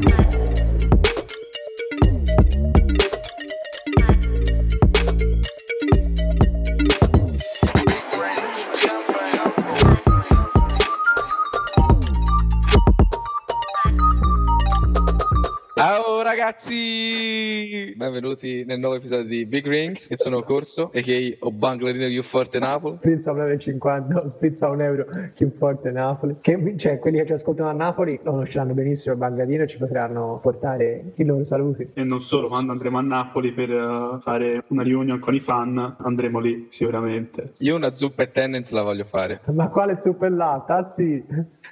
Thank you. Ragazzi! Benvenuti nel nuovo episodio di Big Rings. Io sono Corso, e che ho Bangladino più forte Napoli. Sprizza 1,50 sprizza un euro più forte Napoli. Che, cioè, quelli che ci ascoltano a Napoli lo conosceranno benissimo il Bangladino e ci potranno portare i loro saluti. E non solo, quando andremo a Napoli per uh, fare una reunion con i fan, andremo lì sicuramente. Io una zuppa e tendenza la voglio fare. Ma quale zuppa è là? Tazzi?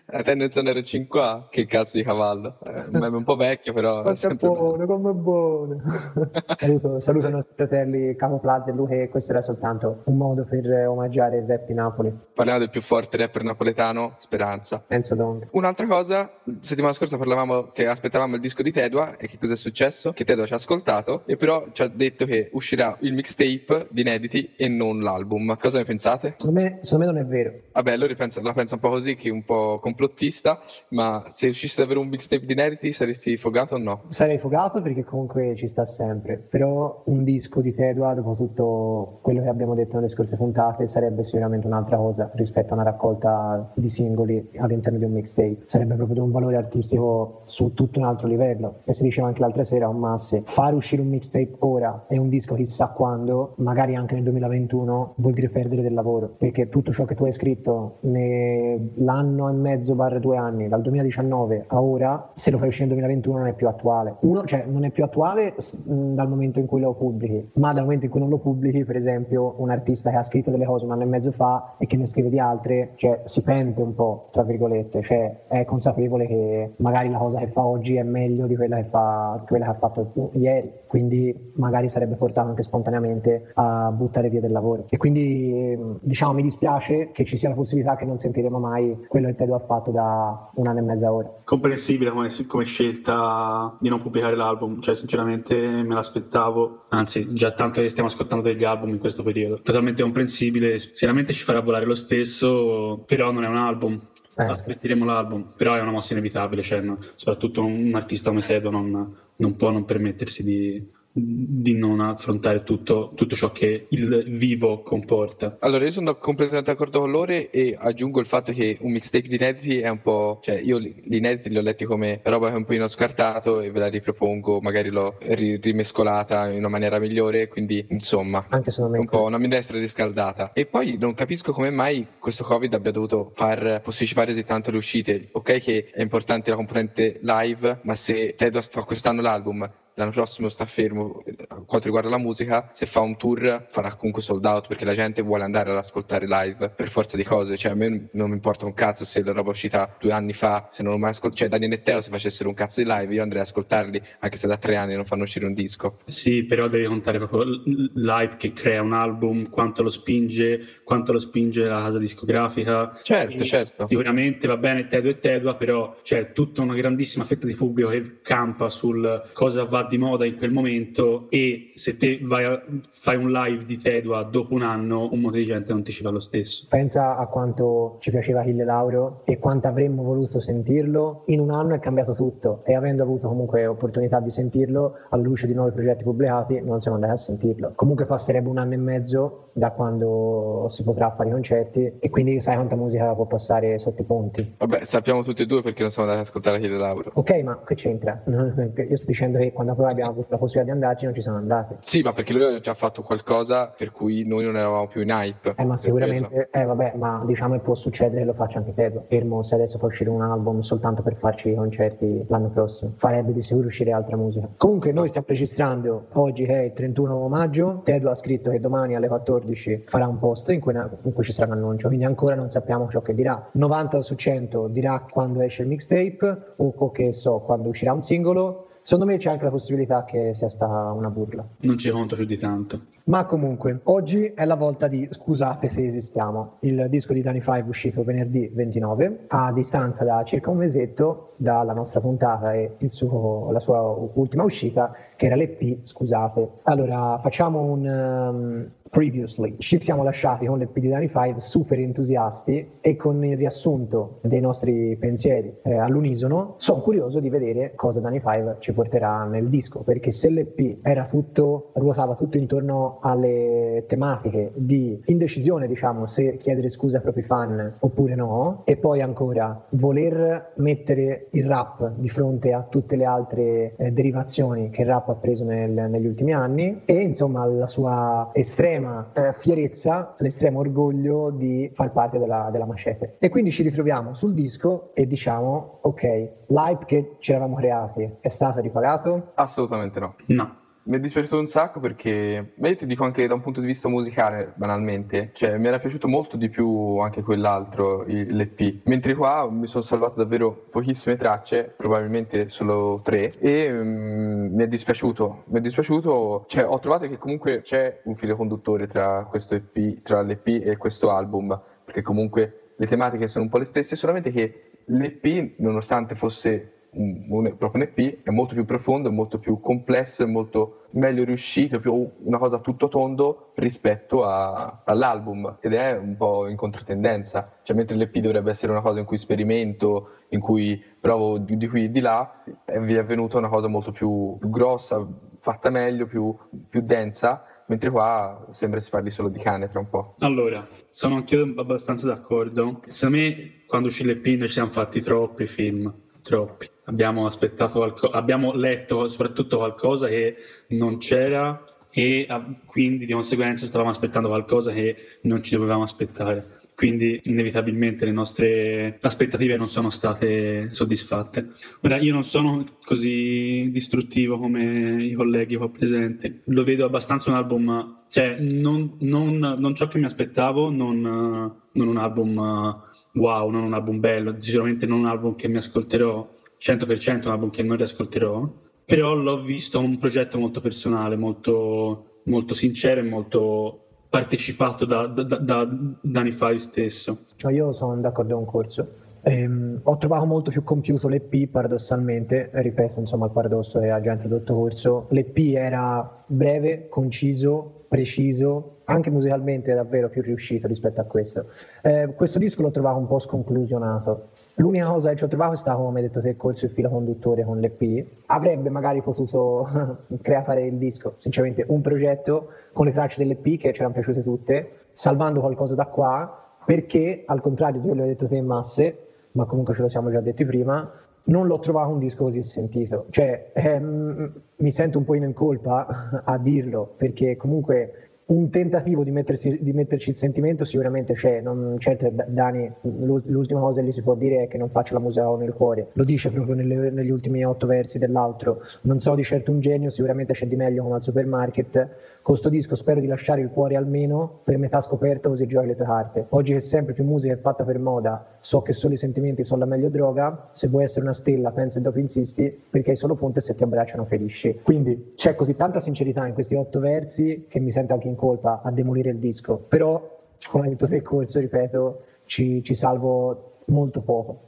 La tendenza R5 qua? Che cazzo di cavallo? Eh, è un po' vecchio però. Quanto è buono, come è buono. saluto, saluto i nostri fratelli Capo Plaza e Luca e questo era soltanto un modo per omaggiare il rap di Napoli. Parliamo del più forte rapper napoletano, Speranza. Enzo Dong. Un'altra cosa, settimana scorsa parlavamo che aspettavamo il disco di Tedua e che cosa è successo? Che Tedua ci ha ascoltato e però ci ha detto che uscirà il mixtape di inediti e non l'album. Cosa ne pensate? Secondo me, secondo me non è vero. Vabbè, lui pensa, la pensa un po' così, che è un po' complottista, ma se uscisse davvero un mixtape di inediti saresti fogato o no? Sarei fogato perché comunque ci sta sempre, però un disco di Tedua, dopo tutto quello che abbiamo detto nelle scorse puntate, sarebbe sicuramente un'altra cosa rispetto a una raccolta di singoli all'interno di un mixtape. Sarebbe proprio di un valore artistico su tutto un altro livello. E si diceva anche l'altra sera a un masse, fare uscire un mixtape ora e un disco chissà quando, magari anche nel 2021, vuol dire perdere del lavoro, perché tutto ciò che tu hai scritto nell'anno e mezzo barra due anni, dal 2019 a ora, se lo fai uscire nel 2021 non è più attuale. Uno, cioè non è più attuale mh, dal momento in cui lo pubblichi, ma dal momento in cui non lo pubblichi, per esempio, un artista che ha scritto delle cose un anno e mezzo fa e che ne scrive di altre, cioè si pente un po', tra virgolette, cioè è consapevole che magari la cosa che fa oggi è meglio di quella che, fa, quella che ha fatto ieri, quindi magari sarebbe portato anche spontaneamente a buttare via del lavoro. E quindi diciamo mi dispiace che ci sia la possibilità che non sentiremo mai quello che Tedo ha fatto da un anno e mezza ora. Comprensibile come, come scelta di non pubblicare l'album, cioè sinceramente me l'aspettavo, anzi già tanto che stiamo ascoltando degli album in questo periodo, totalmente comprensibile, sicuramente ci farà volare lo stesso, però non è un album, eh. aspetteremo l'album, però è una mossa inevitabile, cioè, no, soprattutto un artista come Tedo non, non può non permettersi di, di non affrontare tutto, tutto, ciò che il vivo comporta. Allora, io sono completamente d'accordo con loro e aggiungo il fatto che un mixtape di inediti è un po'. cioè, io gli inediti li ho letti come roba che è un po' scartato e ve la ripropongo, magari l'ho ri- rimescolata in una maniera migliore, quindi insomma, Anche è un po' una minestra riscaldata. E poi non capisco come mai questo Covid abbia dovuto far posticipare così tanto le uscite. Ok, che è importante la componente live, ma se Tedo fa quest'anno l'album l'anno prossimo sta fermo quanto riguarda la musica se fa un tour farà comunque sold out perché la gente vuole andare ad ascoltare live per forza di cose. Cioè a me non mi importa un cazzo se la roba è uscita due anni fa se non l'ho mai ascoltato cioè Daniel e Teo se facessero un cazzo di live io andrei ad ascoltarli anche se da tre anni non fanno uscire un disco. Sì però devi contare proprio live che crea un album quanto lo spinge quanto lo spinge la casa discografica. Certo e certo. sicuramente va bene Tedua e Tedua però c'è tutta una grandissima fetta di pubblico che campa sul cosa va di moda in quel momento e se te vai a, fai un live di Tedua dopo un anno un mondo di gente non ti ci va lo stesso. Pensa a quanto ci piaceva Achille Lauro e quanto avremmo voluto sentirlo. In un anno è cambiato tutto e avendo avuto comunque opportunità di sentirlo alla luce di nuovi progetti pubblicati non siamo andati a sentirlo. Comunque passerebbe un anno e mezzo da quando si potrà fare i concerti e quindi sai quanta musica può passare sotto i ponti. Vabbè sappiamo tutti e due perché non siamo andati ad ascoltare Achille Lauro. Ok ma che c'entra? Io sto dicendo che quando poi abbiamo avuto la possibilità di andarci non ci siamo andati. Sì, ma perché lui aveva già fatto qualcosa per cui noi non eravamo più in hype. Eh, ma sicuramente, eh, vabbè, ma diciamo che può succedere che lo faccia anche Tedro. Fermo se adesso fa uscire un album soltanto per farci i concerti l'anno prossimo. Farebbe di sicuro uscire altra musica. Comunque, noi stiamo registrando oggi che è il 31 maggio. Tedro ha scritto che domani alle 14 farà un post in cui, in cui ci sarà un annuncio, quindi ancora non sappiamo ciò che dirà. 90 su 100 dirà quando esce il mixtape o che so, quando uscirà un singolo Secondo me c'è anche la possibilità che sia stata una burla. Non ci conto più di tanto. Ma comunque, oggi è la volta di Scusate se esistiamo. Il disco di Danny Five uscito venerdì 29, a distanza da circa un mesetto dalla nostra puntata e suo, la sua ultima uscita, che era l'EP Scusate. Allora, facciamo un, um, Previously. Ci siamo lasciati con l'EP di Danny 5 super entusiasti e con il riassunto dei nostri pensieri eh, all'unisono sono curioso di vedere cosa Danny 5 ci porterà nel disco perché se l'EP era tutto, ruotava tutto intorno alle tematiche di indecisione diciamo se chiedere scusa ai propri fan oppure no e poi ancora voler mettere il rap di fronte a tutte le altre eh, derivazioni che il rap ha preso nel, negli ultimi anni e insomma la sua estrema l'estrema eh, fierezza, l'estremo orgoglio di far parte della, della Macete. E quindi ci ritroviamo sul disco e diciamo, ok, l'hype che ci eravamo creati è stato ripagato? Assolutamente no. No mi è dispiaciuto un sacco perché, ma io ti dico anche da un punto di vista musicale, banalmente, cioè mi era piaciuto molto di più anche quell'altro, l'EP, mentre qua mi sono salvato davvero pochissime tracce, probabilmente solo tre, e um, mi è dispiaciuto, mi è dispiaciuto, cioè ho trovato che comunque c'è un filo conduttore tra questo EP, tra l'EP e questo album, perché comunque le tematiche sono un po' le stesse, solamente che l'EP, nonostante fosse un, un, proprio un EP è molto più profondo, molto più complesso, è molto meglio riuscito, più una cosa tutto tondo rispetto a, all'album ed è un po' in controtendenza, cioè mentre l'EP dovrebbe essere una cosa in cui sperimento, in cui provo di, di qui e di là, vi è venuta una cosa molto più, più grossa, fatta meglio, più, più densa mentre qua sembra si parli solo di cane tra un po'. Allora, sono anch'io abbastanza d'accordo. Secondo me quando uscì l'EP noi ci siamo fatti troppi film troppi. Abbiamo aspettato qualcosa, abbiamo letto soprattutto qualcosa che non c'era e quindi di conseguenza stavamo aspettando qualcosa che non ci dovevamo aspettare. Quindi inevitabilmente le nostre aspettative non sono state soddisfatte. Ora io non sono così distruttivo come i colleghi qua presenti, lo vedo abbastanza un album, cioè non, non, non ciò che mi aspettavo, non, non un album wow, non un album bello, sicuramente non un album che mi ascolterò 100%, un album che non riascolterò, però l'ho visto un progetto molto personale, molto, molto sincero e molto partecipato da, da, da, da Danny Five stesso. Io sono d'accordo con Corso. Ehm, ho trovato molto più compiuto l'EP paradossalmente, ripeto insomma il paradosso che ha già introdotto Corso, l'EP era breve, conciso, preciso, anche musicalmente davvero più riuscito rispetto a questo. Eh, questo disco l'ho trovato un po' sconclusionato. L'unica cosa che ci ho trovato è stato, come hai detto te, corso il filo conduttore con l'EP. Avrebbe magari potuto creare il disco, sinceramente, un progetto con le tracce dell'EP che ci erano piaciute tutte, salvando qualcosa da qua, perché al contrario di quello che hai detto te in masse, ma comunque ce lo siamo già detti prima, non l'ho trovato un disco così sentito. Cioè, ehm, mi sento un po' in colpa a dirlo, perché comunque un tentativo di, mettersi, di, metterci il sentimento sicuramente c'è, non, certo Dani l'ultima cosa che gli si può dire è che non faccio la musica con il cuore, lo dice proprio nelle, negli ultimi otto versi dell'altro, non so di certo un genio, sicuramente c'è di meglio come al supermarket, con sto disco spero di lasciare il cuore almeno per metà scoperto così giochi le tue carte. Oggi che sempre più musica è fatta per moda, so che solo i sentimenti sono la meglio droga, se vuoi essere una stella pensa e dopo insisti, perché hai solo punti e se ti abbracciano ferisci. Quindi c'è così tanta sincerità in questi otto versi che mi sento anche in colpa a demolire il disco, però come hai detto te corso, ripeto, ci, ci salvo molto poco.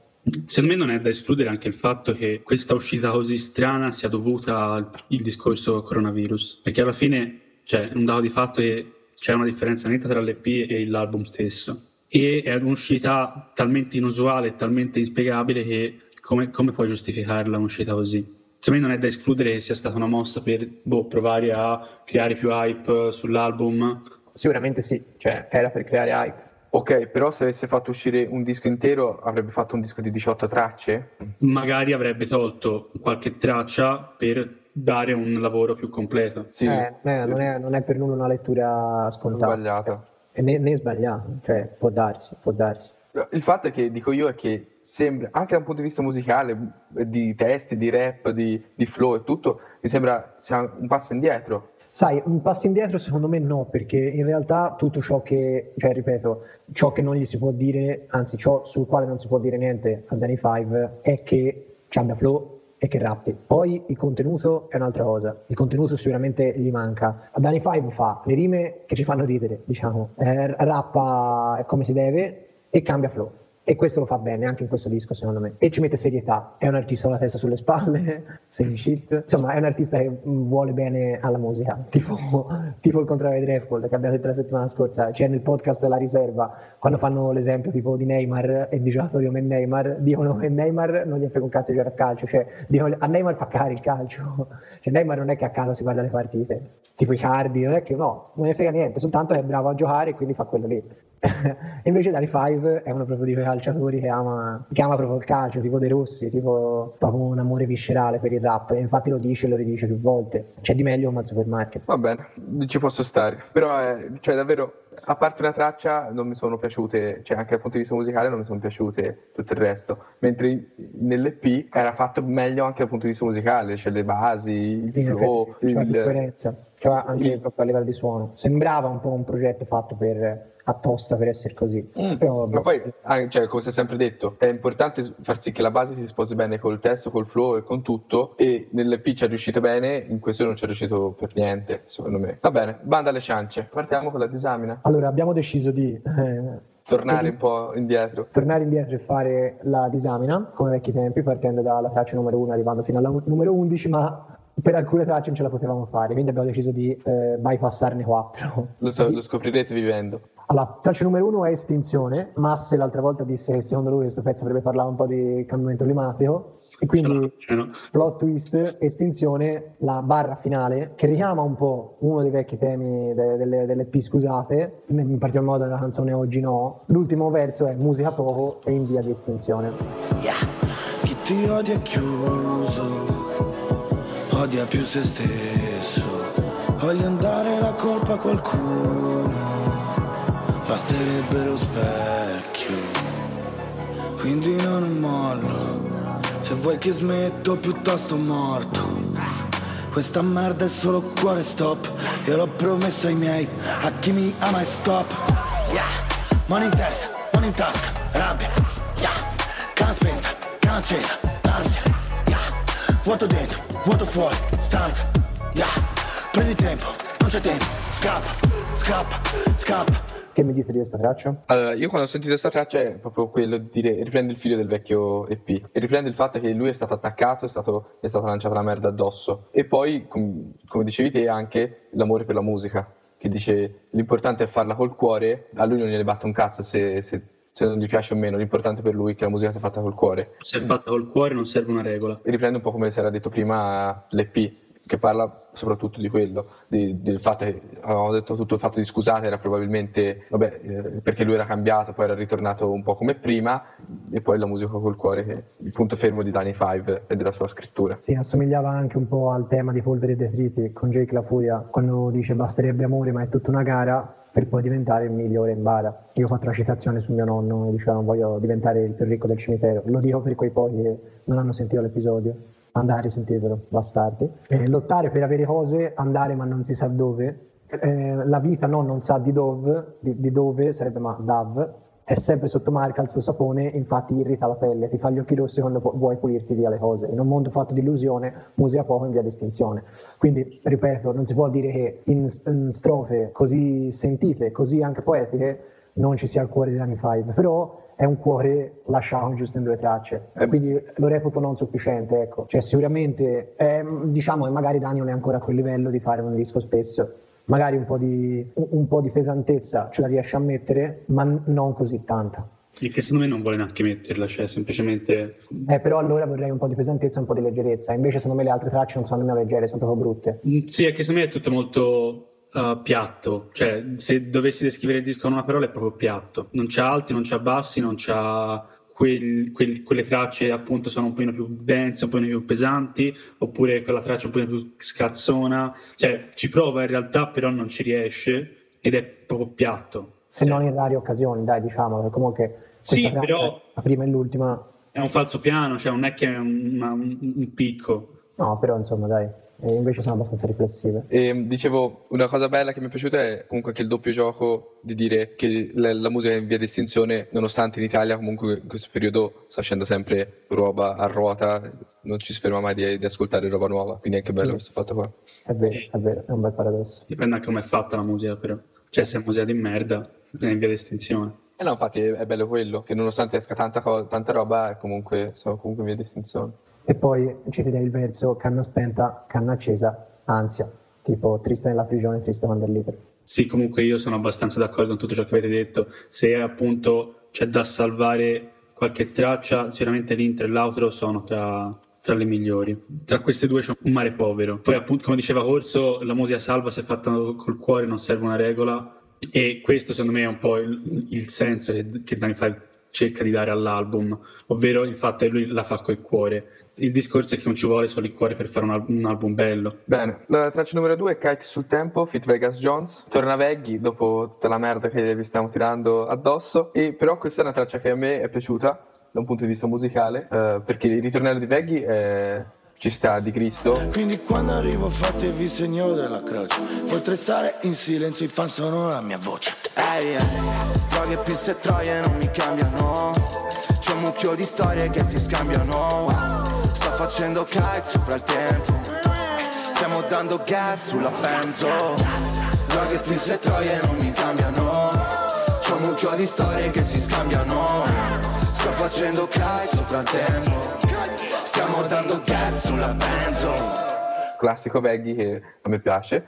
Secondo me non è da escludere anche il fatto che questa uscita così strana sia dovuta al discorso coronavirus, perché alla fine cioè un dato di fatto che c'è una differenza netta tra l'EP e l'album stesso. E è un'uscita talmente inusuale, talmente inspiegabile che come, come puoi giustificarla un'uscita così? Secondo me non è da escludere che sia stata una mossa per boh, provare a creare più hype sull'album. Sicuramente sì, cioè era per creare hype. Ok, però se avesse fatto uscire un disco intero avrebbe fatto un disco di 18 tracce? Magari avrebbe tolto qualche traccia per dare un lavoro più completo. Sì, Eh, eh, non, è, non è per nulla una lettura scontata. sbagliata. E né, né sbagliata, cioè può darsi, può darsi. Il fatto è che dico io è che sembra, anche da un punto di vista musicale, di testi, di rap, di, di flow e tutto, mi sembra sia un passo indietro. Sai, un passo indietro secondo me no, perché in realtà tutto ciò che, cioè ripeto, ciò che non gli si può dire, anzi ciò sul quale non si può dire niente a Danny Five è che c'abbia flow e che rappi. Poi il contenuto è un'altra cosa, il contenuto sicuramente gli manca. A Danny Five fa le rime che ci fanno ridere, diciamo, eh, rappa come si deve e cambia flow. E questo lo fa bene anche in questo disco, secondo me. E ci mette serietà. È un artista con la testa sulle spalle. Insomma, è un artista che vuole bene alla musica. Tipo, tipo il contrario di Drefgold che abbiamo detto la settimana scorsa. C'è nel podcast della riserva, quando fanno l'esempio tipo di Neymar e di giocatori come Neymar, dicono che Neymar non gli frega un cazzo di giocare a calcio. Cioè, dicono, a Neymar fa cagare il calcio. Cioè, Neymar non è che a casa si guarda le partite. Tipo i cardi, non è che no, non ne frega niente, soltanto è bravo a giocare e quindi fa quello lì. Invece Dani Five è uno proprio di quei calciatori che ama, che ama proprio il calcio, tipo De Rossi, tipo proprio un amore viscerale per il rap. E infatti lo dice e lo ridice più volte. C'è di meglio come al supermarket. Va bene, ci posso stare. Però, eh, cioè, davvero, a parte una traccia, non mi sono piaciute, cioè, anche dal punto di vista musicale, non mi sono piaciute tutto il resto. Mentre nell'EP era fatto meglio anche dal punto di vista musicale, cioè le basi, il Sì, flow, il- differenza. Cioè, anche proprio a livello di suono. Sembrava un po' un progetto fatto per, apposta per essere così. Però, Ma poi, ah, cioè, come si è sempre detto, è importante far sì che la base si sposi bene col testo, col flow e con tutto. E nell'EP ci è riuscito bene, in questo non ci è riuscito per niente, secondo me. Va bene, banda alle ciance. Partiamo con la disamina. Allora, abbiamo deciso di eh, Tornare un po' indietro. tornare indietro e fare la disamina come vecchi tempi, partendo dalla traccia numero 1 arrivando fino alla numero 11, ma per alcune tracce non ce la potevamo fare, quindi abbiamo deciso di eh, bypassarne 4. Lo, so- lo scoprirete vivendo. Allora, traccia numero 1 è Estinzione, Masse l'altra volta disse che secondo lui questo pezzo avrebbe parlato un po' di cambiamento climatico, e quindi plot twist, Estinzione, la barra finale, che richiama un po' uno dei vecchi temi de- delle, delle P, scusate, in particolar modo della canzone Oggi no. L'ultimo verso è musica poco e in via di estinzione. Yeah. Chi ti odia è chiuso, odia più se stesso. Voglio andare la colpa a qualcuno, basterebbe lo specchio. Quindi non mollo, se vuoi che smetto piuttosto morto. Questa merda è solo cuore stop, io l'ho promesso ai miei, a chi mi ama e stop. Yeah, money in testa, money in tasca, rabbia. Yeah, canna spenta, canna accesa, vuoto dentro, vuoto fuori, stanza. Yeah, prendi tempo, non c'è tempo, scappa, scappa, scappa. Che mi dite di questa traccia? Allora, io quando ho sentito questa traccia è proprio quello di dire riprende il figlio del vecchio EP e riprende il fatto che lui è stato attaccato, è, stato, è stata lanciata la merda addosso. E poi, com- come dicevi te, anche l'amore per la musica, che dice l'importante è farla col cuore, a lui non gliene batte un cazzo se, se- se non gli piace o meno, l'importante per lui è che la musica sia fatta col cuore. Se è fatta col cuore non serve una regola. Riprende un po' come si era detto prima l'EP, che parla soprattutto di quello, di- del fatto che avevamo detto tutto il fatto di scusate era probabilmente, vabbè, eh, perché lui era cambiato, poi era ritornato un po' come prima, e poi la musica col cuore, che è il punto fermo di Danny Five e della sua scrittura. Sì, assomigliava anche un po' al tema di Polvere e Detriti con Jake La Furia, quando dice basterebbe amore ma è tutta una gara per poi diventare il migliore in bara. Io ho fatto la citazione su mio nonno diceva voglio diventare il più ricco del cimitero. Lo dico per quei pochi che non hanno sentito l'episodio. Andare, risentitelo, bastardi. Eh, lottare per avere cose, andare ma non si sa dove. Eh, la vita no, non sa di dove, di, di dove sarebbe ma Dav, è sempre sotto marca il suo sapone, infatti irrita la pelle, ti fa gli occhi rossi quando pu- vuoi pulirti via le cose. In un mondo fatto di illusione, musica poco in via di estinzione. Quindi, ripeto, non si può dire che in, in strofe così sentite, così anche poetiche, non ci sia il cuore di Danny Five, però è un cuore lasciato giusto in due tracce, Eh. quindi lo reputo non sufficiente, ecco. Cioè sicuramente, ehm, diciamo che magari Dani non è ancora a quel livello di fare un disco spesso, magari un po' di, un, po' di pesantezza ce la riesce a mettere, ma non così tanta. E che secondo me non vuole neanche metterla, cioè semplicemente Eh, però allora vorrei un po' di pesantezza e un po' di leggerezza, invece secondo me le altre tracce non sono nemmeno leggere, sono proprio brutte. Mm, Sì, è che secondo me è tutto molto uh, piatto, cioè se dovessi descrivere il disco con una parola è proprio piatto, non c'ha alti, non c'ha bassi, non c'ha quel- quel- quelle tracce appunto sono un po' più dense, un po' più pesanti, oppure quella traccia un po' più scazzona, cioè ci prova in realtà però non ci riesce ed è proprio piatto. Se Cioè, non in rare occasioni, dai, diciamo, che comunque Sì, però- la prima e l'ultima, è un falso piano, cioè non è che è un, un- un picco. no, però insomma, dai, e invece sono abbastanza riflessive. E dicevo, una cosa bella che mi è piaciuta è comunque anche il doppio gioco di dire che la, la musica è in via di estinzione, nonostante in Italia comunque in questo periodo sta uscendo sempre roba a ruota, non ci si ferma mai di, di ascoltare roba nuova, quindi è anche bello questo fatto qua. È vero, Sì. è vero, è un bel paradosso. Dipende anche come è fatta la musica però. Cioè se è musica di merda è in via di estinzione. E no, infatti è, bello quello, che nonostante esca tanta, co- tanta roba, è comunque, sono comunque in via di estinzione. E poi ci direi il verso canna spenta, canna accesa, ansia, tipo triste nella prigione, triste quando è libero. Sì, comunque io sono abbastanza d'accordo con tutto ciò che avete detto. Se appunto c'è da salvare qualche traccia, sicuramente l'intro e l'outro sono tra, tra le migliori. Tra queste due c'è un mare povero. Poi appunto, come diceva Corso, la musica salva se fatta col cuore, non serve una regola. E questo secondo me è un po' il, il senso che, che Danny Five cerca di dare all'album, ovvero il fatto che lui la fa col cuore. Il discorso è che non ci vuole solo il cuore per fare un, al- un album bello. Bene, la traccia numero 2 è Kite sul tempo, Fit Vegas Jones. Torna Veggie dopo tutta la merda che vi stiamo tirando addosso. E però questa è una traccia che a me è piaciuta da un punto di vista musicale, eh, perché il ritornello di Veggie è- ci sta di Cristo. Quindi quando arrivo fatevi segno della croce Potrei stare in silenzio, i fan sono la mia voce Ehi, ehi, droghe, pisse e troie non mi cambiano C'è un mucchio di storie che si scambiano facendo kite sopra il tempo Stiamo dando gas sulla benzo Droghe, pisse e troie non mi cambiano. C'è un mucchio di storie che si scambiano. Sto facendo kite sopra il tempo Stiamo dando gas sulla benzo classico Veggie che a me piace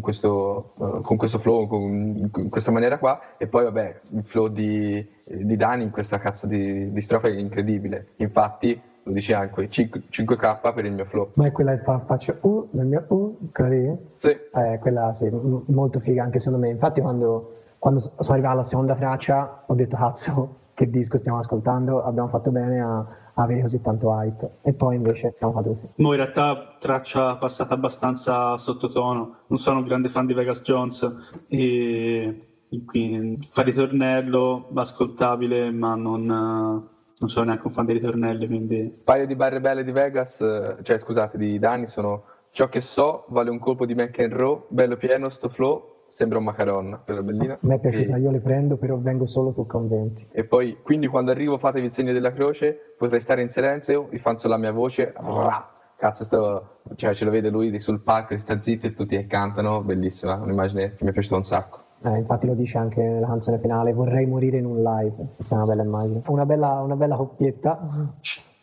questo, eh, con questo flow, con, in questa maniera qua. E poi vabbè il flow di, di Dani in questa cazzo di, di strofa è incredibile. Infatti lo dice anche 5, 5k per il mio flow Ma è quella che fa, faccio uh, nel mio uh, quella lì? sì, Eh, quella sì, m- molto figa anche secondo me. Infatti quando, quando sono arrivato alla seconda traccia ho detto cazzo che disco stiamo ascoltando, abbiamo fatto bene a, avere così tanto hype. E poi invece siamo caduti. Mo in realtà traccia passata abbastanza sottotono, non sono un grande fan di Vegas Jones e quindi fa ritornello ascoltabile ma non, non sono neanche un fan dei ritornelli quindi un paio di barre belle di Vegas eh, cioè scusate di Dani sono ciò che so vale un colpo di McEnroe bello pieno sto flow sembra un macaron quella bellina A me è piaciuta, e, io le prendo, però vengo solo su conventi. e poi quindi quando arrivo fatevi il segno della croce potrei stare in silenzio i fan sulla mia voce Rah! cazzo sto cioè ce lo vede lui sul palco sta zitto e tutti che cantano bellissima un'immagine che mi è piaciuta un sacco Eh, infatti lo dice anche nella canzone finale, vorrei morire in un live. Questa è una bella immagine. Una bella, una bella coppietta,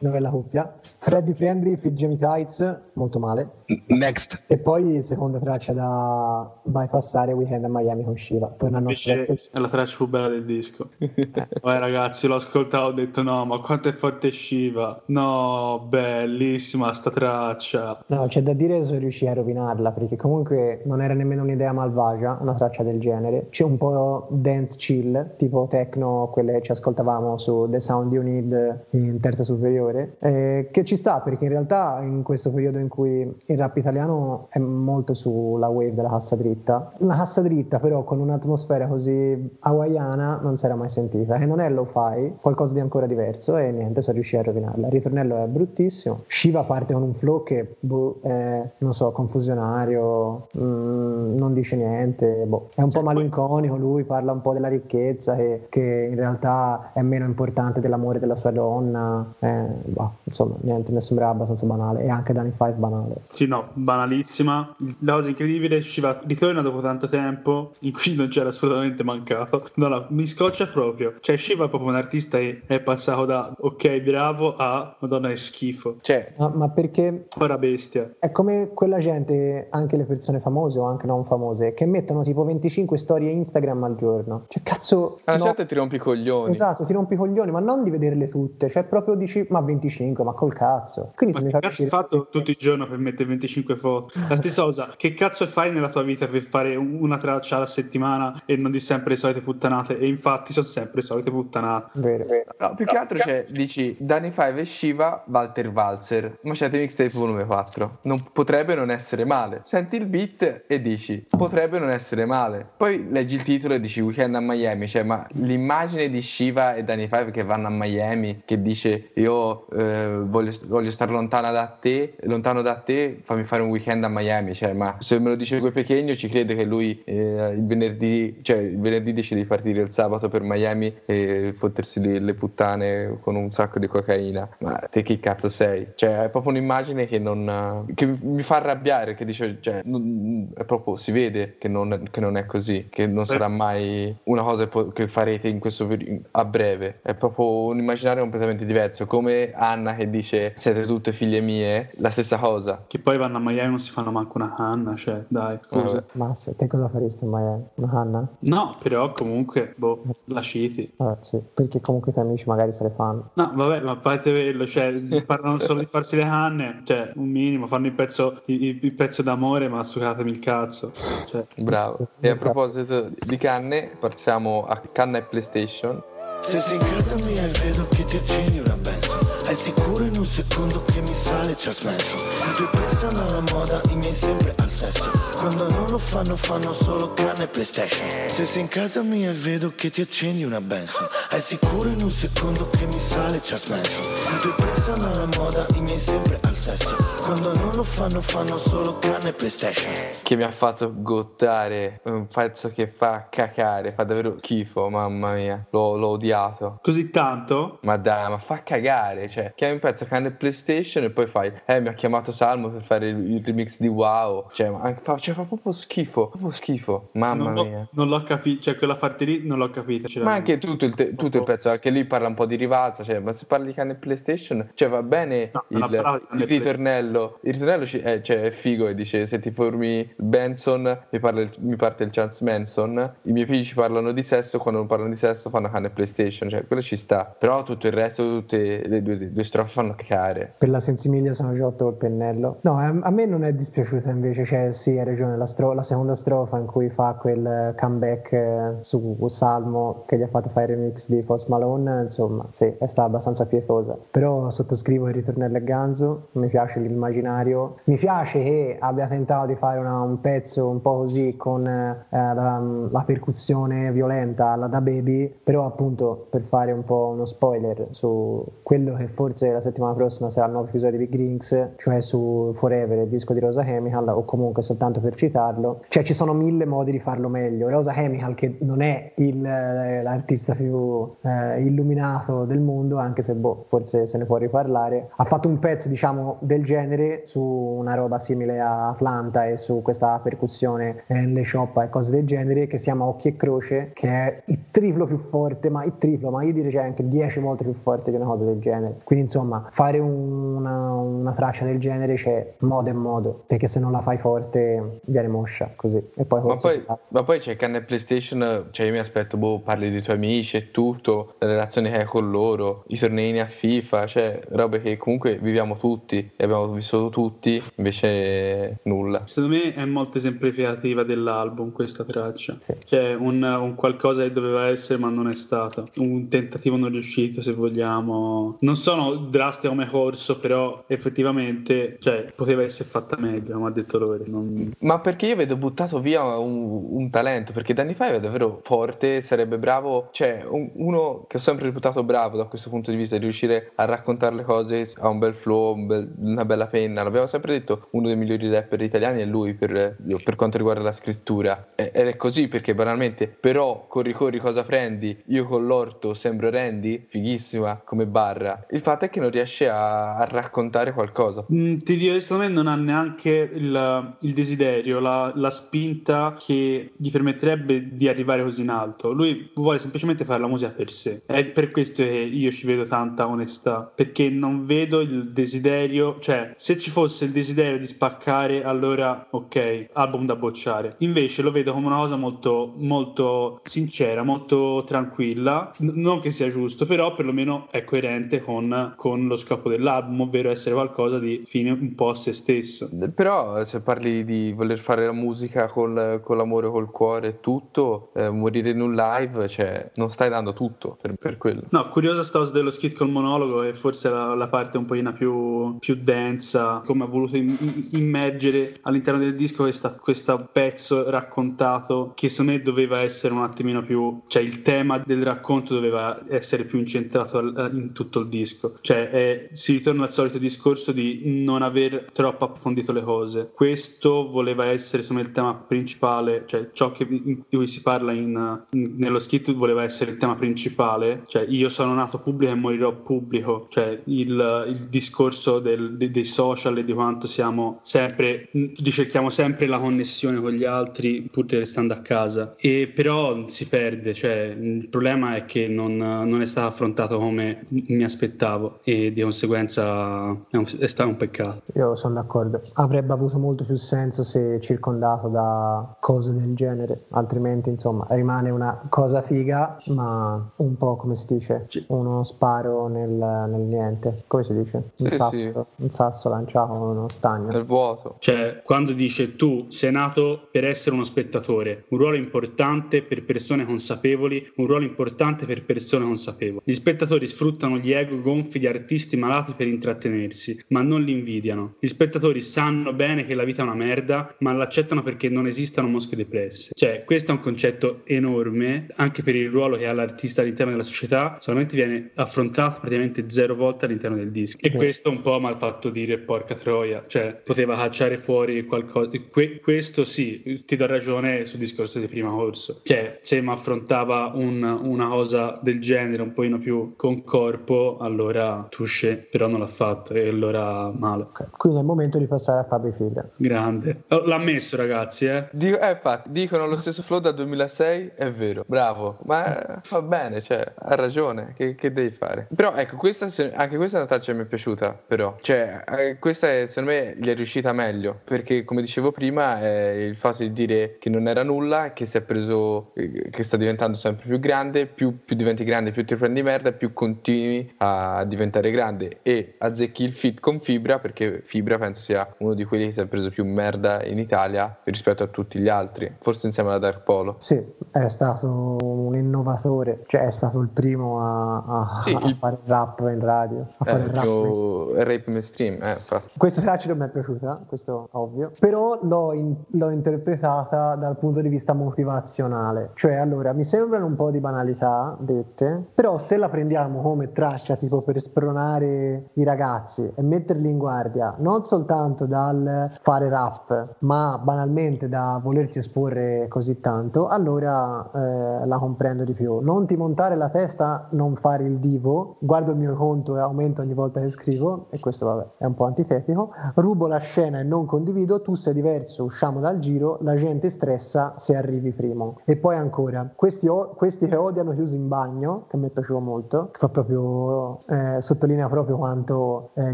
una bella coppia. Freddy Friendly, Fit Jamie Tights, molto male. next E poi seconda traccia da bypassare Weekend a Miami con Shiva. Torna al nostro invece è la traccia più bella del disco Poi ragazzi l'ho ascoltato ho detto no ma quanto è forte Shiva no bellissima sta traccia No, c'è da dire che sono riusciti a rovinarla perché comunque non era nemmeno un'idea malvagia, una traccia del genere. C'è un po' dance chill, tipo techno, quelle che ci ascoltavamo su The Sound You Need in terza superiore, eh, che ci sta perché in realtà in questo periodo in cui il rap italiano è molto sulla wave della cassa dritta, la cassa dritta però con un'atmosfera così hawaiana non si era mai sentita e non è lo fai, qualcosa di ancora diverso e niente, sono riusciti a rovinarla. Il ritornello è bruttissimo. Shiva parte con un flow che boh, è, non so, confusionario, mm, non dice niente, boh. è un po' malinconico, lui parla un po' della ricchezza che, che in realtà è meno importante dell'amore della sua donna, eh, boh, insomma niente, mi sembrava abbastanza banale e anche Danny Five banale. Sì, no, banalissima. La cosa incredibile, Shiva ritorna dopo tanto tempo in cui non c'era assolutamente mancato. No, no, mi scoccia proprio. Cioè, Shiva è proprio un artista che è passato da ok, bravo a Madonna è schifo. cioè Ma, ma perché Ora bestia. È come quella gente, anche le persone famose o anche non famose, che mettono tipo 25 storie Instagram al giorno. Cioè, cazzo. alla no. gente ti rompi i coglioni Esatto, ti rompi i coglioni, ma non di vederle tutte, cioè proprio dici, ma 25, ma col cazzo. Quindi Ma che cazzo hai fatto tutto il giorno per mettere 25 foto? La stessa cosa, che cazzo fai nella tua vita per fare un- una traccia alla settimana e non di sempre le solite puttanate? E infatti sono sempre le solite puttanate. Vero, vero. No, più che altro c'è, dici Danny Five e Shiva, Walter Walzer, Macete Mixtape volume 4. Non potrebbe non essere male. Senti il beat e dici, potrebbe non essere male. Poi leggi il titolo e dici Weekend a Miami, cioè ma l'immagine di Shiva e Danny Five che vanno a Miami, che dice io eh, voglio, voglio stare lontana da te, lontano da te, fammi fare un weekend a Miami, cioè ma se me lo dice Gue Pechegno ci crede che lui eh, il venerdì, cioè il venerdì decide di partire il sabato per Miami e fottersi lì le puttane con un sacco di cocaina. Ma te chi cazzo sei? Cioè, è proprio un'immagine che non che mi fa arrabbiare, che dice, cioè, non- è proprio si vede che non, che non è così, che non sarà mai una cosa che che farete in questo a breve. È proprio un immaginario completamente diverso, come Anna che dice siete tutte figlie mie, la stessa cosa. Che poi vanno a Miami e non si fanno manco una canna, cioè, dai, scusa. Vabbè. Ma se te cosa faresti in Miami? Una canna? No, però comunque, boh, la citi. Eh, sì, perché comunque i tuoi amici magari se le fanno. No, vabbè, ma a parte quello, cioè, parlano solo di farsi le canne, cioè, un minimo, fanno il pezzo, il, il pezzo d'amore, ma sucatemi il cazzo. Cioè, Bravo. E a proposito di canne, passiamo a canna e PlayStation. Se sei in casa mia e vedo che ti accendi una benzo È sicuro in un secondo che mi sale ci ha smesso. I tuoi pensano alla moda, i miei sempre al sesso. Quando non lo fanno fanno solo canne e playstation. Se sei in casa mia e vedo che ti accendi una benzo È sicuro in un secondo che mi sale ci ha smesso. I tuoi pensano alla moda, i miei sempre al sesso. Quando non lo fanno fanno solo canne e playstation. Che mi ha fatto gottare un pezzo che fa cacare, fa davvero schifo, mamma mia, l'ho, l'ho odiato. così tanto? Ma dai, ma fa cagare, cioè, chiami un pezzo che nel PlayStation e poi fai, eh, mi ha chiamato Salmo per fare il, il remix di WoW, cioè, ma fa, cioè, fa proprio schifo, proprio schifo, mamma non, mia. non l'ho capito, cioè quella parte lì non l'ho capita. cioè, Ma anche tutto il, te- tutto il pezzo, anche lì parla un po' di rivalsa, cioè, ma se parli di canne PlayStation, cioè va bene No, il, il ritornello, il ritornello ci- eh, cioè, è figo e dice se ti formi Benson, mi, parla mi parte il Chance Manson, i miei figli ci parlano di sesso, quando non parlano di sesso fanno canne PlayStation, cioè quello ci sta, però tutto il resto, tutte le due, le due strofe fanno cacare. Per la sensimiglia sono giotto col pennello. No, a, a me non è dispiaciuta invece, cioè sì, hai ragione, la, stro- la seconda strofa in cui fa quel eh, comeback eh, su Salmo che gli ha fatto fare il remix di Post Malone, insomma, sì, è stata abbastanza pietosa. Però sottoscrivo il ritornello e Ganzo, mi piace l'immaginario, mi piace che abbia tentato di fare una- un pezzo un po' così con eh, la, la percussione violenta alla Da Baby, però appunto per fare un po' uno spoiler su quello che forse la settimana prossima sarà il nuovo episodio di Big Rings, cioè su Forever, il disco di Rosa Chemical, o comunque soltanto per citarlo, cioè ci sono mille modi di farlo meglio. Rosa Chemical che non è il, eh, l'artista più eh, illuminato del mondo, anche se boh, forse se ne può riparlare, ha fatto un pezzo diciamo del genere su una roba simile a Atlanta e su questa percussione eh, nelle shop e cose del genere che si chiama Occhi e Croce, che è il triplo più forte, ma il triplo, ma io direi anche 10 volte più forte di una cosa del genere. Quindi insomma, fare un- una, una traccia del genere c'è modo e modo, perché se non la fai forte viene moscia così. E poi Ma poi, ma poi c'è canne PlayStation, cioè io mi aspetto, boh, parli dei tuoi amici e tutto, la relazione che hai con loro, i torneini a FIFA, cioè robe che comunque viviamo tutti e abbiamo vissuto tutti, invece nulla. Secondo me è molto esemplificativa dell'album questa traccia. Sì. Cioè un, un qualcosa che doveva essere ma non è stato. Un tentativo non riuscito se vogliamo. Non sono drastico come corso però effettivamente cioè, poteva essere fatta meglio come ha detto Lore. Non... Ma perché io vedo buttato via un, un talento, perché Danny Five è davvero forte, sarebbe bravo, cioè un- uno che ho sempre reputato bravo da questo punto di vista, di riuscire a raccontare le cose, ha un bel flow, un bel- una bella penna, l'abbiamo sempre detto, uno dei migliori rapper italiani è lui per, per quanto riguarda la scrittura, ed è così perché banalmente, però corri corri cosa prendi, io con l'orto sembro Randy, fighissima come barra, il fatto è che non riesce a, a raccontare qualcosa. Mm, ti dico secondo me non ha neanche il, il desiderio, la, la spinta che gli permetterebbe di arrivare così in alto. Lui vuole semplicemente fare la musica per sé. È per questo che io ci vedo tanta onestà, perché non vedo il desiderio, cioè se ci fosse il desiderio di spaccare, allora ok, album da bocciare. Invece lo vedo come una cosa molto, molto sincera, molto tranquilla. Non che sia giusto, però perlomeno è coerente con con, lo scopo dell'album, ovvero essere qualcosa di fine un po' a se stesso. Però se parli di voler fare la musica col, con l'amore, col cuore e tutto, eh, morire in un live, cioè non stai dando tutto per, per quello. No, curiosa sta cosa dello skit col monologo e forse la, la parte un pochino più, più densa, come ha voluto in, immergere all'interno del disco questo pezzo raccontato che secondo me doveva essere un attimino più, cioè il tema del racconto doveva essere più incentrato in tutto il disco, cioè è, si ritorna al solito discorso di non aver troppo approfondito le cose. Questo voleva essere me il tema principale, cioè ciò che, di cui si parla in, in, nello skit voleva essere il tema principale, cioè io sono nato pubblico e morirò pubblico, cioè il, il discorso del, de, dei social e di quanto siamo sempre, ricerchiamo sempre la connessione con gli altri pur restando a casa, e però si perde, cioè il problema è che non, non è stato affrontato come mi aspettavo e di conseguenza è, un, è stato un peccato. Io sono d'accordo, avrebbe avuto molto più senso se circondato da cose del genere, altrimenti insomma rimane una cosa figa ma un po' come si dice, uno sparo nel, nel niente, come si dice? Un, sì, sasso, sì. un sasso lanciato uno stagno. Nel vuoto. Cioè, quando dice tu sei nato per essere uno spettatore, un ruolo importante per persone consapevoli, un ruolo importante per persone consapevoli. Gli spettatori sfruttano gli ego gonfi di artisti malati per intrattenersi, ma non li invidiano. Gli spettatori sanno bene che la vita è una merda, ma l'accettano perché non esistano mosche depresse. Cioè, questo è un concetto enorme, anche per il ruolo che ha l'artista all'interno della società, solamente viene affrontato praticamente zero volte all'interno del disco. E questo un po' mi ha fatto dire porca troia, cioè poteva cacciare fuori qualcosa. Que- questo sì, ti do ragione sul discorso di prima corso. Cioè, se mi affrontava un, una cosa del genere un pochino più con corpo, allora touché, però non l'ha fatto e allora male. Okay. Quindi è il momento di passare a Fabio Fibra. Grande. Oh, l'ha messo ragazzi, eh? Dico, eh, infatti, dicono lo stesso flow dal 2006, è vero, bravo, ma va bene, cioè, ha ragione, che, che devi fare? Però ecco, questa, anche questa è una traccia che mi è piaciuta, però, cioè, eh, questa è, secondo me gli è riuscita meglio, perché come dicevo prima è il fatto di dire che non era nulla, che si è preso, eh, che sta diventando sempre più grande, più, più diventi grande, più ti prendi merda, più continui a diventare grande e azzecchi il fit con Fibra, perché Fibra penso sia uno di quelli che si è preso più merda in Italia rispetto a tutti gli altri, forse insieme alla Dark Polo. Sì, è stato un innovatore, cioè è stato il primo a, a, Sì, a il- fare rap in radio, a fare Eh, il rap più rape mainstream, eh, infatti. Questa traccia non mi è piaciuta, questo ovvio, però l'ho, in- l'ho interpretata dal punto di vista motivazionale, cioè allora mi sembrano un po' di banalità dette, però se la prendiamo come traccia tipo per spronare i ragazzi e metterli in guardia, non soltanto dal fare rap, ma banalmente da volersi esporre così tanto, allora eh, la comprendo di più. Non ti montare la testa, non fare il divo, guardo il mio conto e aumento ogni volta che scrivo, e questo vabbè è un po' antitetico, rubo la scena e non condivido, tu sei diverso, usciamo dal giro, la gente stressa se arrivi primo. E poi ancora, questi, o- questi che odiano chiusi in bagno, che mi è piaciuto molto, che fa proprio, eh, sottolinea proprio quanto eh,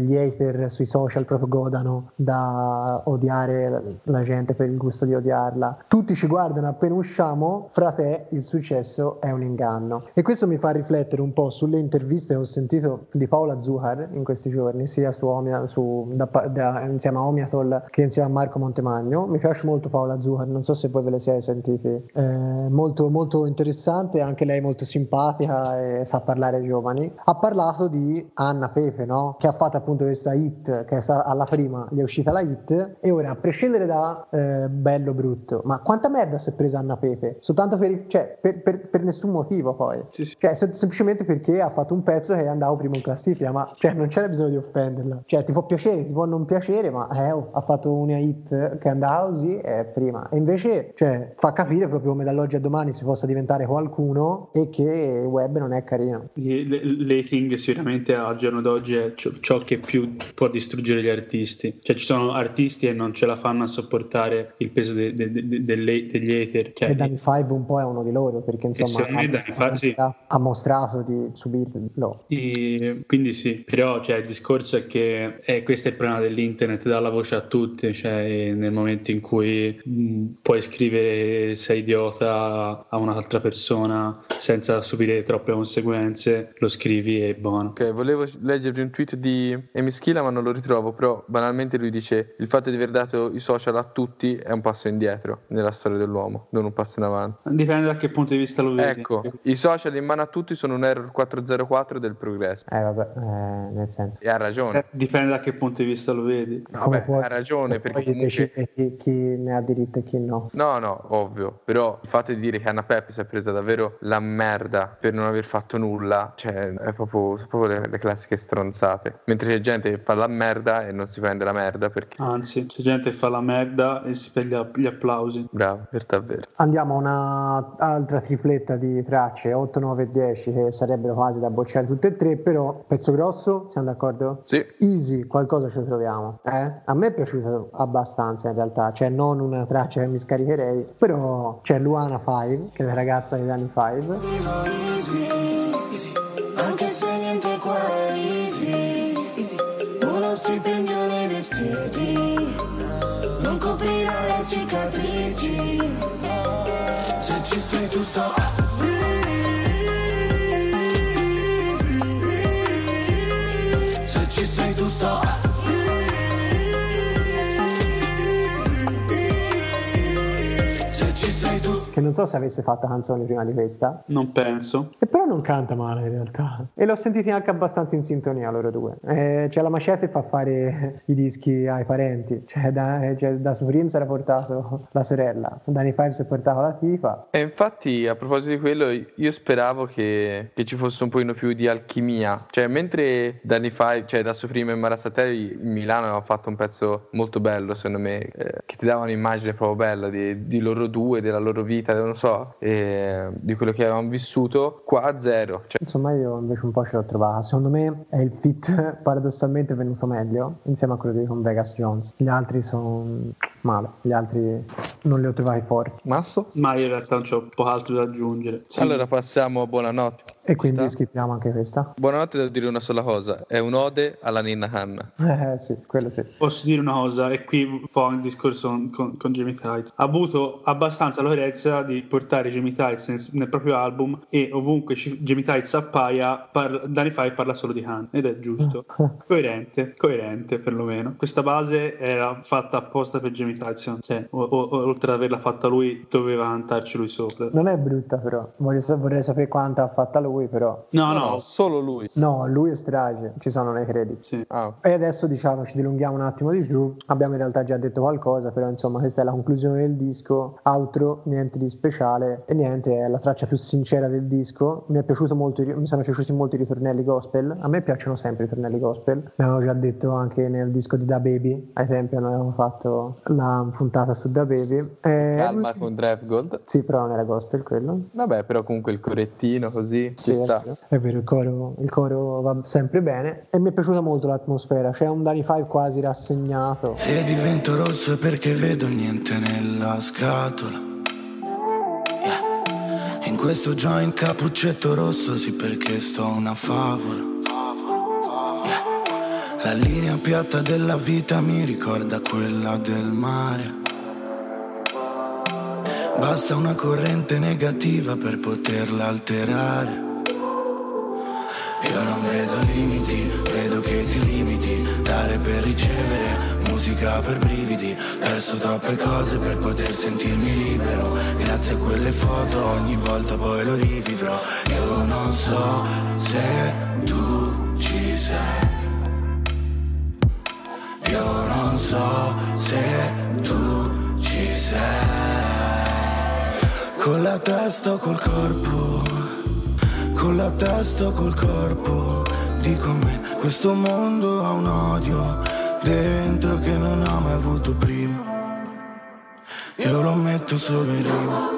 gli hater sui social proprio godano da odiare la, la gente per il gusto di odiarla. Tutti ci guardano appena usciamo, fra te il successo è un inganno. E questo mi fa riflettere un po' sulle interviste che ho sentito di Paola Zuhar in questi giorni, sia su Omia, su, da, da- insieme a Omiatol che insieme a Marco Montemagno. Mi piace molto Paola Zuhar, non so se voi ve le siete sentiti. Eh, molto, molto interessante, anche lei molto simpatica e sa parlare ai giovani. Ha parlato di Anna Pepe, no? che ha fatto appunto questa hit, che è stata alla prima, gli è uscita la hit, e ora a prescindere da eh, bello brutto, ma quanta merda si è presa Anna Pepe? Soltanto per, cioè, per, per- per nessun motivo poi. Sì, sì. Cioè, sem- semplicemente perché ha fatto un pezzo che andava primo in classifica, ma cioè, non c'era bisogno di offenderla. Cioè, ti può piacere, ti può non piacere, ma eh, oh, ha fatto una hit che andava così è prima. E invece, cioè, fa capire proprio come dall'oggi a domani si possa diventare qualcuno e che il web non è carino. L'hating sicuramente al giorno d'oggi è ciò, che più può distruggere gli artisti. Cioè ci sono artisti che non ce la fanno a sopportare il peso de- de- de- degli hater. Cioè, E Danny Five un po' è uno di loro, perché insomma ha, Danny sì. ha mostrato di subirlo. E quindi sì, però cioè, il discorso è che eh, questo è il problema dell'internet, dà la voce a tutti, cioè nel momento in cui mh, puoi scrivere sei idiota a un'altra persona senza subire troppe conseguenze, lo scrivi e buono. buono. Ok, volevo leggervi un tweet di Amy Schilla ma non lo ritrovo, però banalmente lui dice il fatto di aver dato i social a tutti è un passo indietro nella storia dell'uomo, non un passo in avanti. Dipende da che punto di vista lo vedi. Ecco, i social in mano a tutti sono un error 404 del progresso. Eh vabbè, eh, nel senso. E ha ragione. Eh, Dipende da che punto di vista lo vedi. No, vabbè, puoi- ha ragione perché comunque... chi, chi ne ha diritto e chi no. No, no, ovvio, però il fatto di dire che Anna Peppi si è presa davvero la merda per non aver fatto nulla, cioè è proprio, sono proprio le, le classiche stronzate. Mentre c'è gente che fa la merda e non si prende la merda perché... Anzi, c'è gente che fa la merda e si prende gli applausi. Bravo, per davvero. Andiamo a una altra tripletta di tracce, 8, 9 e 10, che sarebbero quasi da bocciare tutte e tre, però pezzo grosso, siamo d'accordo? Sì, Easy, qualcosa ci troviamo. Eh? A me è piaciuto abbastanza in realtà, cioè non una traccia che mi scaricherei, però c'è Luana 5, che è la ragazza degli anni 5. Anche Che non so se avesse fatto canzoni prima di questa, Non penso. che però non canta male in realtà. E l'ho sentiti anche abbastanza in sintonia loro due. Eh, c'è la Macete e fa fare i dischi ai parenti. Cioè da, eh, cioè, da Supreme si era portato la sorella, Danny Five si è portato la tipa. e infatti a proposito di quello io speravo che, che ci fosse un pochino più di alchimia, cioè mentre Danny Five, cioè da Supreme e Marasatelli in Milano aveva fatto un pezzo molto bello secondo me, eh, che ti dava un'immagine proprio bella di, di loro due, della loro vita, non so, e di quello che avevamo vissuto, qua a zero, cioè Insomma io invece un po' ce l'ho trovata. Secondo me è il fit paradossalmente venuto meglio insieme a quello di con Vegas Jones. Gli altri sono male, gli altri non li ho trovati forti. Masso? Ma io in realtà non c'ho poco altro da aggiungere. Sì, Allora passiamo a buonanotte. E quindi Sta? schippiamo anche questa. Buonanotte devo dire una sola cosa, è un'ode alla Ninna Hanna. Eh sì, quello sì. Posso dire una cosa, e qui fa il discorso con, con, con Jamie Tights. Ha avuto abbastanza di portare Jamie Tights nel, nel proprio album e ovunque ci- Jamie Tights appaia, par, Danny Five parla solo di Han. Ed è giusto. coerente, coerente perlomeno. Questa base era fatta apposta per Jamie Tights. Cioè, o- o- oltre ad averla fatta lui, doveva cantarci lui sopra. Non è brutta però, sa- vorrei sapere quanta ha fatta lui però. No, no, solo lui. No, lui è strage, ci sono nei credit. sì. Ah, E adesso diciamo ci dilunghiamo un attimo di più, abbiamo in realtà già detto qualcosa, però insomma questa è la conclusione del disco, outro, niente di speciale e niente, è la traccia più sincera del disco, mi, è piaciuto molto, mi sono piaciuti molto i ritornelli gospel, a me piacciono sempre i ritornelli gospel, l'avevo già detto anche nel disco di Da Baby, ai tempi noi avevamo fatto la puntata su Da Baby. E... calma con Drive Gold. Sì, però non era gospel quello. Vabbè, però comunque il correttino così ci Sì, è sta. vero, è vero, il coro, il coro va sempre bene e mi è piaciuta molto l'atmosfera, c'è un Danny Five quasi rassegnato. Se divento rosso è perché vedo niente nella scatola. In questo joint cappuccetto rosso sì perché sto una favola. Yeah. La linea piatta della vita mi ricorda quella del mare. Basta una corrente negativa per poterla alterare. Io non vedo limiti, vedo che ti limiti. Dare per ricevere, musica per brividi. Perso troppe cose per poter sentirmi libero. Grazie a quelle foto ogni volta poi lo rivivrò Io non so se tu ci sei. Io non so se tu ci sei. Con la testa o col corpo con la testa o col corpo. Dico a me, questo mondo ha un odio Dentro che non ha mai avuto prima. Io lo metto solo in rima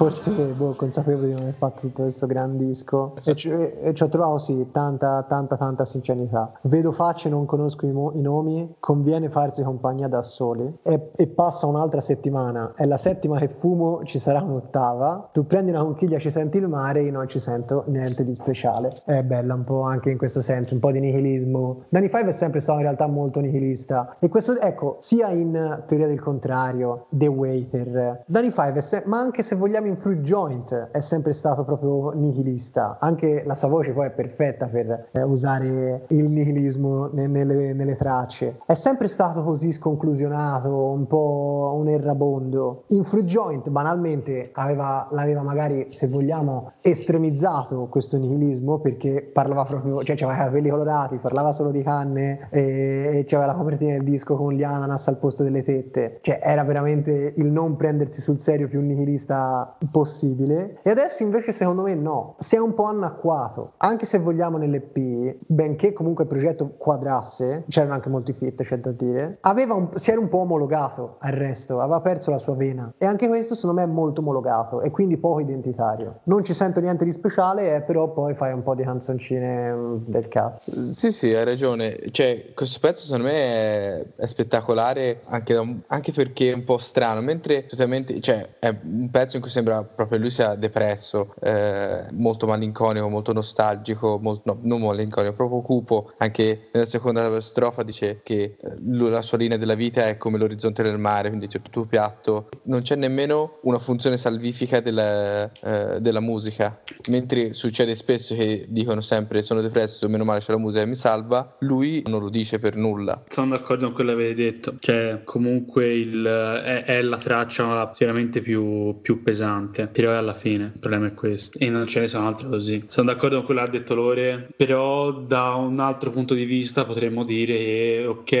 Forse boh, consapevole di non aver fatto tutto questo gran disco. E ci, e- ci ho trovato sì tanta tanta tanta sincerità. Vedo facce, non conosco i, mo- i nomi, conviene farsi compagnia da soli. E, e passa un'altra settimana, è la settima che fumo, ci sarà un'ottava, tu prendi una conchiglia, ci senti il mare, io non ci sento niente di speciale. È bella un po' anche in questo senso, un po' di nihilismo. Danny Five è sempre stato in realtà molto nihilista. E questo ecco, sia in Teoria del contrario, The Waiter, Danny Five se- ma anche se vogliamo in Fruit Joint è sempre stato proprio nihilista, anche la sua voce poi è perfetta per eh, usare il nihilismo ne- nelle, nelle tracce. È sempre stato così sconclusionato, un po' un errabondo. In Fruit Joint banalmente aveva, l'aveva magari, se vogliamo, estremizzato questo nihilismo perché parlava proprio, cioè aveva i capelli colorati, parlava solo di canne e, e c'aveva la copertina del disco con gli ananas al posto delle tette. Cioè era veramente il non prendersi sul serio più nihilista possibile. E adesso invece secondo me no, si è un po' annacquato, anche se vogliamo nell'EP, benché comunque il progetto quadrasse, c'erano anche molti fit, c'è da dire, un, si era un po' omologato al resto, aveva perso la sua vena. E anche questo secondo me è molto omologato e quindi poco identitario. Non ci sento niente di speciale, eh, però poi fai un po' di canzoncine mm, del cazzo. Sì, sì, hai ragione. Cioè, questo pezzo secondo me è, è spettacolare anche, anche, perché è un po' strano, mentre totalmente, cioè, è un pezzo in cui sembra proprio lui sia depresso, eh, molto malinconico, molto nostalgico, molto, no, non malinconico, proprio cupo. Anche nella seconda strofa dice che eh, la sua linea della vita è come l'orizzonte del mare, quindi c'è tutto piatto. Non c'è nemmeno una funzione salvifica della, eh, della musica, mentre succede spesso che dicono sempre sono depresso, meno male c'è la musica che mi salva, lui non lo dice per nulla. Sono d'accordo con quello che avete detto, cioè comunque il, è, è, la traccia sicuramente più, più, pesante, però alla fine il problema è questo e non ce ne sono altre così. Sono d'accordo con quello che ha detto Lore, però da un altro punto di vista potremmo dire che ok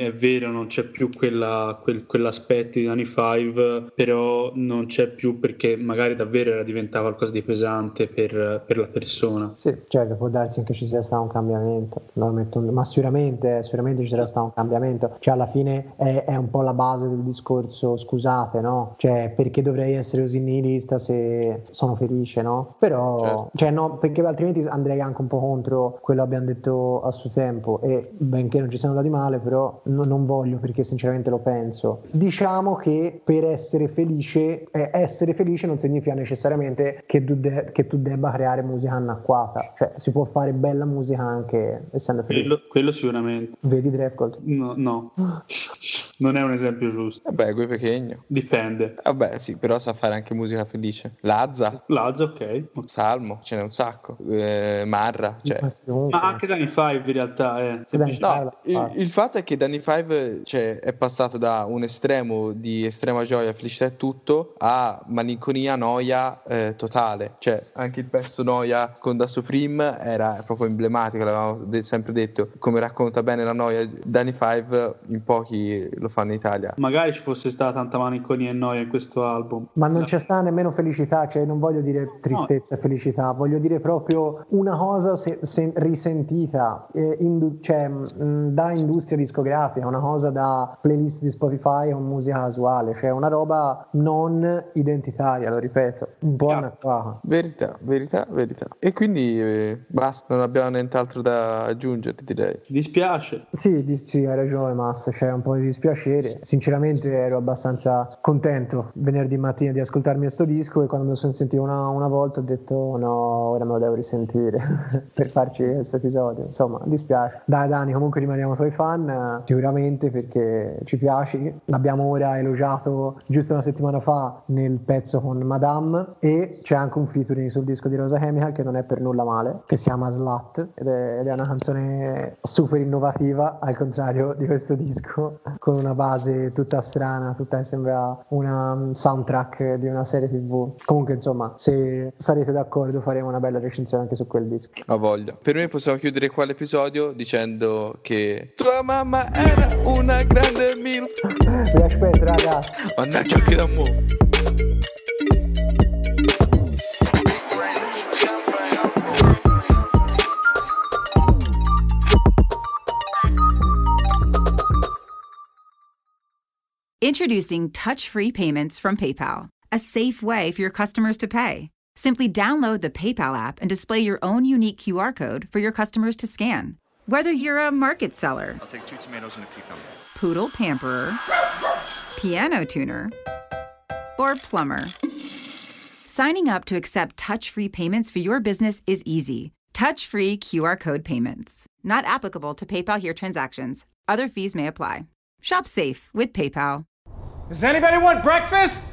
è vero non c'è più quella, quel, quell'aspetto di Danny Five, però non c'è più perché magari davvero era diventato qualcosa di pesante per, per la persona. Sì, certo, può darsi anche ci sia stato un cambiamento, ma sicuramente, sicuramente ci sarà stato un cambiamento, cioè alla fine è, è, un po' la base del discorso, scusate, no? Cioè perché dovrei essere così nihilista se sono felice, no? Però, certo. cioè no, perché altrimenti andrei anche un po' contro quello che abbiamo detto a suo tempo e benché non ci sia nulla di male, però no, non voglio perché sinceramente lo penso. Diciamo che per essere felice, eh, essere felice non significa necessariamente che tu, de- che tu debba creare musica anacquata, cioè si può fare bella musica anche essendo felice. Quello, quello sicuramente. Vedi Drefgold? No, no. non è un esempio giusto. Vabbè, Gue Pechegno. Dipende. Vabbè, sì, però sa fare anche musica felice. Lazza. Lazza, ok. Salmo, ce n'è un sacco. Eh, Marra, cioè. Ma anche Danny Five in realtà, eh. No, il, il, fatto è che Danny Five cioè, è passato da un estremo di estrema gioia, felicità e tutto, a malinconia, noia eh, totale. Cioè, anche il pezzo Noia con Da Supreme era proprio emblematico, l'avevamo de- sempre detto. Come racconta bene la noia Danny Five, in pochi lo fanno in Italia. Magari ci fosse stata tanta malinconia e noia in questo album. Ma non c'è stata nemmeno felicità, cioè non voglio dire tristezza no. e felicità, voglio dire proprio una cosa se- se- risentita, eh, indu- cioè, mh, da industria discografica, una cosa da playlist di Spotify con musica casuale, cioè una roba non identitaria, lo ripeto, po' anacquata. Verità, verità, verità. E quindi eh, basta, non abbiamo nient'altro da aggiungere, direi. Ti dispiace? Sì, di- sì, hai ragione, Massa, c'è un po' di dispiacere. Sinceramente ero abbastanza contento venerdì mattina di ascoltarmi questo disco e quando me lo sono sentito una, una volta ho detto no, ora me lo devo risentire per farci questo episodio. Insomma, dispiace. Dai Dani, comunque rimaniamo tuoi fan, sicuramente perché ci piaci. L'abbiamo ora elogiato giusto una settimana fa nel pezzo con Madame e c'è anche un featuring sul disco di Rosa Chemical che non è per nulla male, che si chiama Slut ed è, ed è una canzone super innovativa al contrario di questo disco con una base tutta strana, tutta sembra una soundtrack di una serie tv. Comunque insomma se sarete d'accordo faremo una bella recensione anche su quel disco. A voglia. Per me possiamo chiudere qua l'episodio dicendo che tua mamma era una grande milf. Vi aspetto raga. Mannaggia anche da mo'. Introducing touch free payments from PayPal, a safe way for your customers to pay. Simply download the PayPal app and display your own unique QR code for your customers to scan. Whether you're a market seller, I'll take two tomatoes and a cucumber, poodle pamperer, piano tuner, or plumber. Signing up to accept touch free payments for your business is easy. Touch free QR code payments. Not applicable to PayPal here transactions. Other fees may apply. Shop safe with PayPal. Does anybody want breakfast?